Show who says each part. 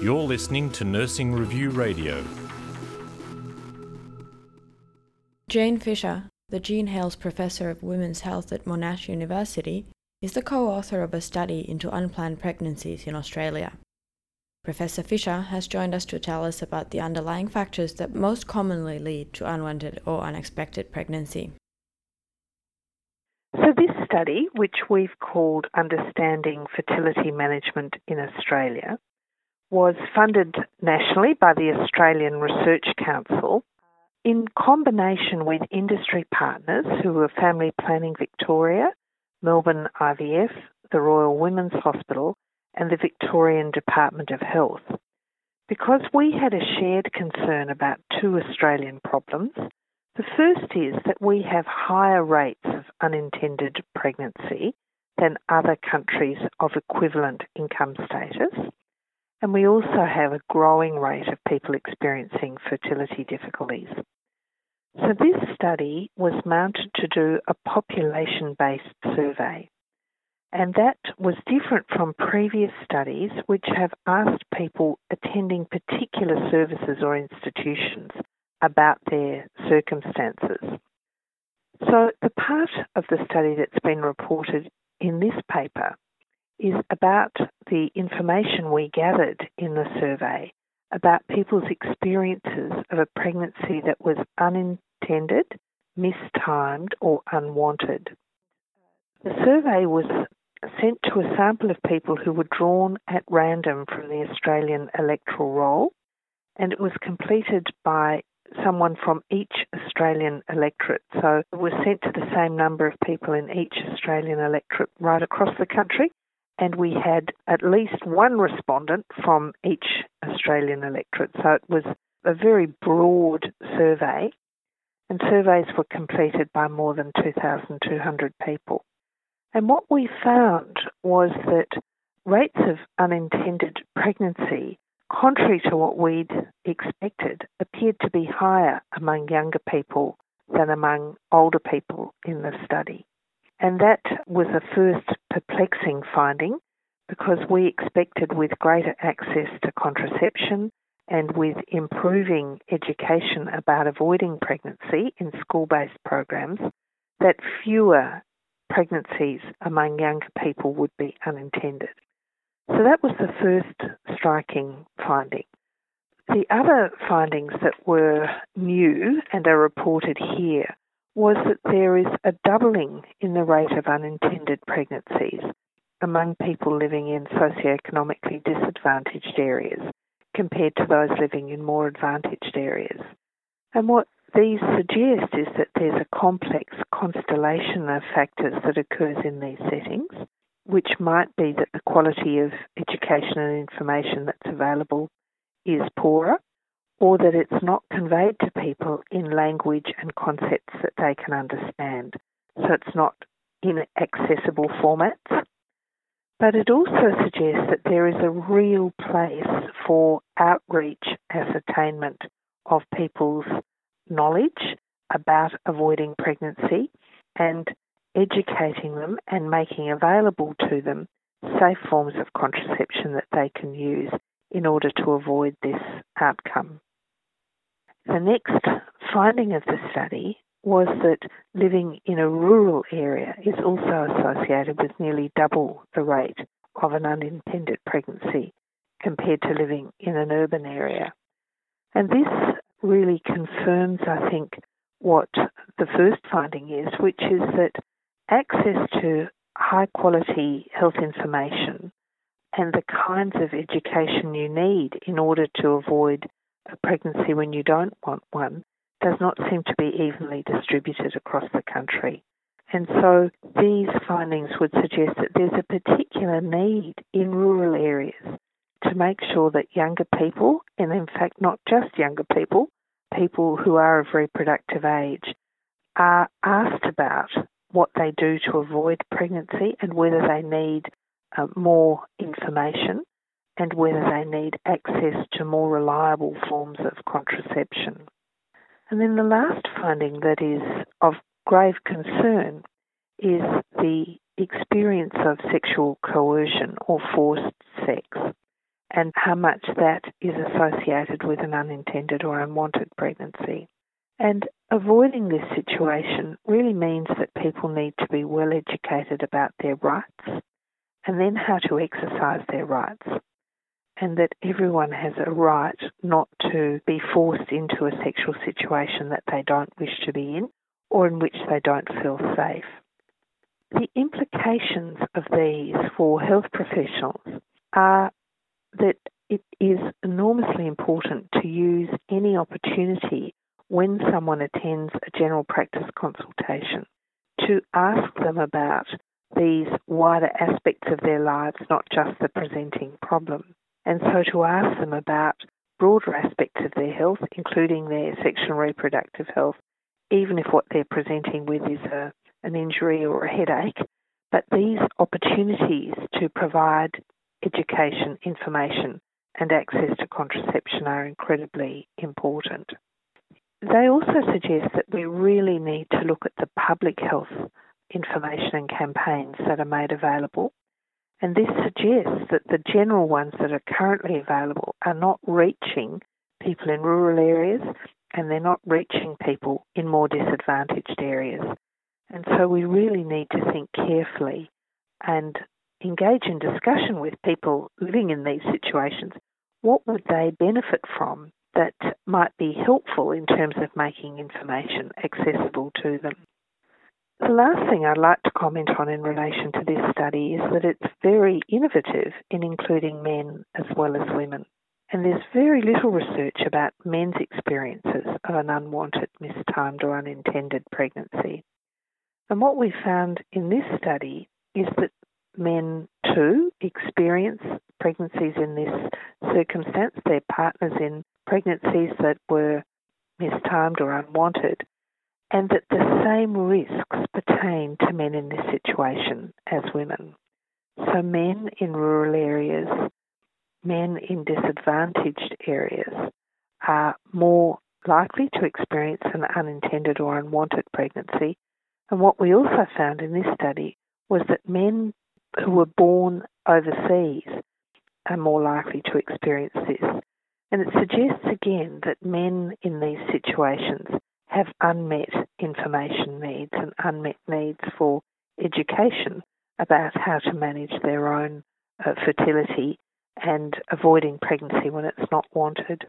Speaker 1: You're listening to Nursing Review Radio.
Speaker 2: Jane Fisher, the Jean Hailes Professor of Women's Health at Monash University, is the co author of a study into unplanned pregnancies in Australia. Professor Fisher has joined us to tell us about the underlying factors that most commonly lead to unwanted or unexpected pregnancy.
Speaker 3: So, this study, which we've called Understanding Fertility Management in Australia, was funded nationally by the Australian Research Council in combination with industry partners who were Family Planning Victoria, Melbourne IVF, the Royal Women's Hospital, and the Victorian Department of Health. Because we had a shared concern about two Australian problems the first is that we have higher rates of unintended pregnancy than other countries of equivalent income status. And we also have a growing rate of people experiencing fertility difficulties. So, this study was mounted to do a population based survey. And that was different from previous studies, which have asked people attending particular services or institutions about their circumstances. So, the part of the study that's been reported in this paper is about the information we gathered in the survey about people's experiences of a pregnancy that was unintended, mistimed, or unwanted. The survey was sent to a sample of people who were drawn at random from the Australian electoral roll, and it was completed by someone from each Australian electorate. So it was sent to the same number of people in each Australian electorate right across the country. And we had at least one respondent from each Australian electorate. So it was a very broad survey. And surveys were completed by more than 2,200 people. And what we found was that rates of unintended pregnancy contrary to what we'd expected, appeared to be higher among younger people than among older people in the study. And that was a first perplexing finding because we expected with greater access to contraception and with improving education about avoiding pregnancy in school based programs that fewer pregnancies among younger people would be unintended. So that was the first striking finding. The other findings that were new and are reported here was that there is a doubling in the rate of unintended pregnancies among people living in socioeconomically disadvantaged areas compared to those living in more advantaged areas. And what these suggest is that there's a complex constellation of factors that occurs in these settings which might be that the quality of education and information that's available is poorer, or that it's not conveyed to people in language and concepts that they can understand. So it's not in accessible formats. But it also suggests that there is a real place for outreach ascertainment of people's knowledge about avoiding pregnancy and educating them and making available to them safe forms of contraception that they can use in order to avoid this outcome. The next finding of the study was that living in a rural area is also associated with nearly double the rate of an unintended pregnancy compared to living in an urban area. And this really confirms, I think, what the first finding is, which is that access to high quality health information and the kinds of education you need in order to avoid a pregnancy when you don't want one does not seem to be evenly distributed across the country. And so these findings would suggest that there's a particular need in rural areas to make sure that younger people, and in fact not just younger people, people who are of reproductive age, are asked about what they do to avoid pregnancy and whether they need uh, more information and whether they need access to more reliable forms of contraception. And then the last finding that is of grave concern is the experience of sexual coercion or forced sex. and how much that is associated with an unintended or unwanted pregnancy. And avoiding this situation really means that people need to be well educated about their rights and then how to exercise their rights. And that everyone has a right not to be forced into a sexual situation that they don't wish to be in or in which they don't feel safe. The implications of these for health professionals are that it is enormously important to use any opportunity when someone attends a general practice consultation to ask them about these wider aspects of their lives, not just the presenting problem. And so to ask them about broader aspects of their health, including their sexual and reproductive health, even if what they're presenting with is a, an injury or a headache. But these opportunities to provide education, information, and access to contraception are incredibly important. They also suggest that we really need to look at the public health information and campaigns that are made available. And this suggests that the general ones that are currently available are not reaching people in rural areas and they're not reaching people in more disadvantaged areas. And so we really need to think carefully and engage in discussion with people living in these situations. What would they benefit from that might be helpful in terms of making information accessible to them? The last thing I'd like to comment on in relation to this study is that it's very innovative in including men as well as women. And there's very little research about men's experiences of an unwanted, mistimed, or unintended pregnancy. And what we found in this study is that men too experience pregnancies in this circumstance, their partners in pregnancies that were mistimed or unwanted, and that the same risks pertain to men in this situation as women. So, men in rural areas, men in disadvantaged areas are more likely to experience an unintended or unwanted pregnancy. And what we also found in this study was that men who were born overseas are more likely to experience this. And it suggests again that men in these situations have unmet information needs and unmet needs for education about how to manage their own uh, fertility and avoiding pregnancy when it's not wanted.